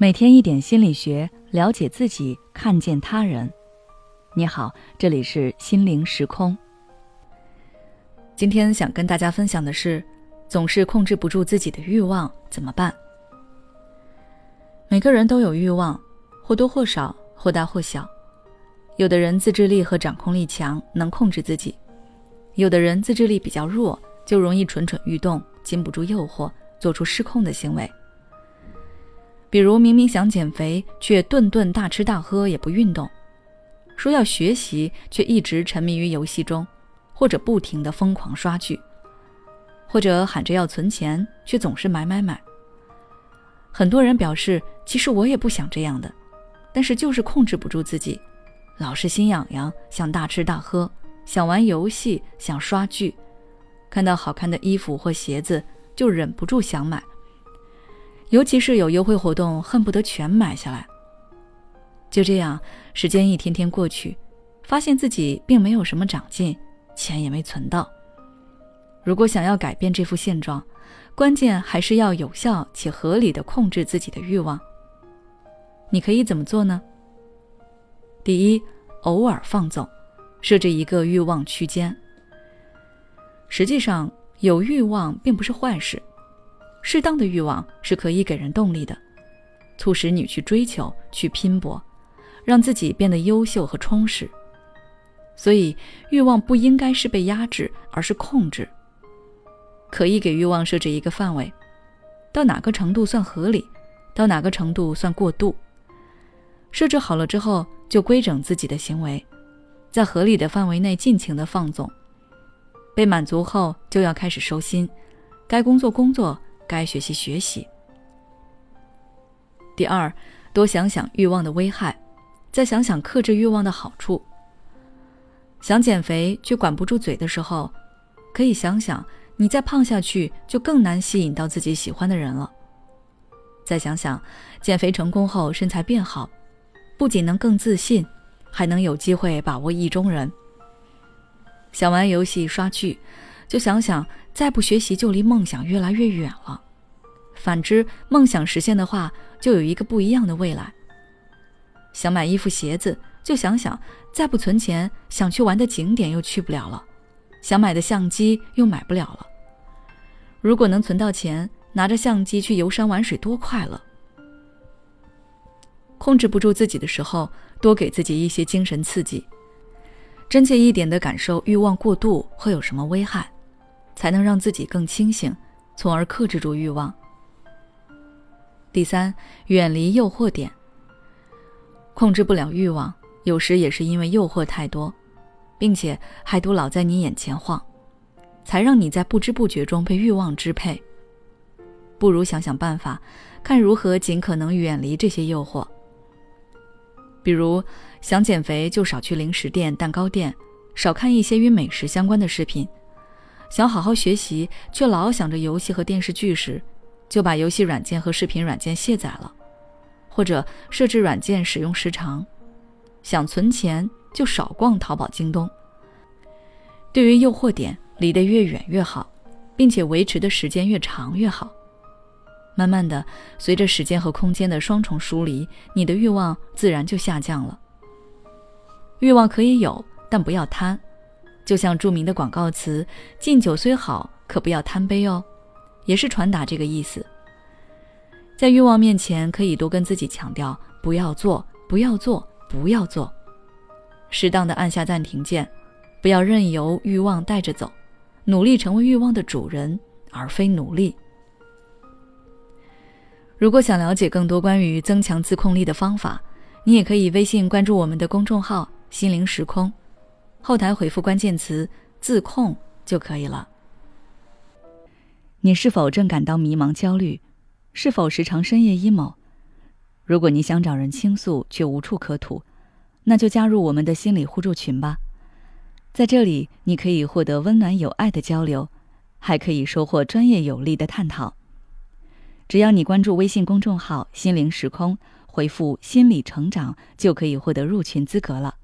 每天一点心理学，了解自己，看见他人。你好，这里是心灵时空。今天想跟大家分享的是，总是控制不住自己的欲望怎么办？每个人都有欲望，或多或少，或大或小。有的人自制力和掌控力强，能控制自己；有的人自制力比较弱，就容易蠢蠢欲动，禁不住诱惑，做出失控的行为。比如明明想减肥，却顿顿大吃大喝也不运动；说要学习，却一直沉迷于游戏中，或者不停的疯狂刷剧；或者喊着要存钱，却总是买买买。很多人表示，其实我也不想这样的，但是就是控制不住自己，老是心痒痒，想大吃大喝，想玩游戏，想刷剧，看到好看的衣服或鞋子就忍不住想买。尤其是有优惠活动，恨不得全买下来。就这样，时间一天天过去，发现自己并没有什么长进，钱也没存到。如果想要改变这副现状，关键还是要有效且合理的控制自己的欲望。你可以怎么做呢？第一，偶尔放纵，设置一个欲望区间。实际上，有欲望并不是坏事。适当的欲望是可以给人动力的，促使你去追求、去拼搏，让自己变得优秀和充实。所以，欲望不应该是被压制，而是控制。可以给欲望设置一个范围，到哪个程度算合理，到哪个程度算过度。设置好了之后，就规整自己的行为，在合理的范围内尽情的放纵。被满足后，就要开始收心，该工作工作。该学习学习。第二，多想想欲望的危害，再想想克制欲望的好处。想减肥却管不住嘴的时候，可以想想，你再胖下去就更难吸引到自己喜欢的人了。再想想，减肥成功后身材变好，不仅能更自信，还能有机会把握意中人。想玩游戏刷剧。就想想，再不学习就离梦想越来越远了。反之，梦想实现的话，就有一个不一样的未来。想买衣服鞋子，就想想，再不存钱，想去玩的景点又去不了了，想买的相机又买不了了。如果能存到钱，拿着相机去游山玩水，多快乐！控制不住自己的时候，多给自己一些精神刺激，真切一点的感受欲望过度会有什么危害。才能让自己更清醒，从而克制住欲望。第三，远离诱惑点。控制不了欲望，有时也是因为诱惑太多，并且还都老在你眼前晃，才让你在不知不觉中被欲望支配。不如想想办法，看如何尽可能远离这些诱惑。比如想减肥，就少去零食店、蛋糕店，少看一些与美食相关的视频。想好好学习，却老想着游戏和电视剧时，就把游戏软件和视频软件卸载了，或者设置软件使用时长。想存钱，就少逛淘宝、京东。对于诱惑点，离得越远越好，并且维持的时间越长越好。慢慢的，随着时间和空间的双重疏离，你的欲望自然就下降了。欲望可以有，但不要贪。就像著名的广告词“敬酒虽好，可不要贪杯哦”，也是传达这个意思。在欲望面前，可以多跟自己强调“不要做，不要做，不要做”，适当的按下暂停键，不要任由欲望带着走，努力成为欲望的主人，而非奴隶。如果想了解更多关于增强自控力的方法，你也可以微信关注我们的公众号“心灵时空”。后台回复关键词“自控”就可以了。你是否正感到迷茫、焦虑？是否时常深夜 emo？如果你想找人倾诉却无处可吐，那就加入我们的心理互助群吧。在这里，你可以获得温暖有爱的交流，还可以收获专业有力的探讨。只要你关注微信公众号“心灵时空”，回复“心理成长”，就可以获得入群资格了。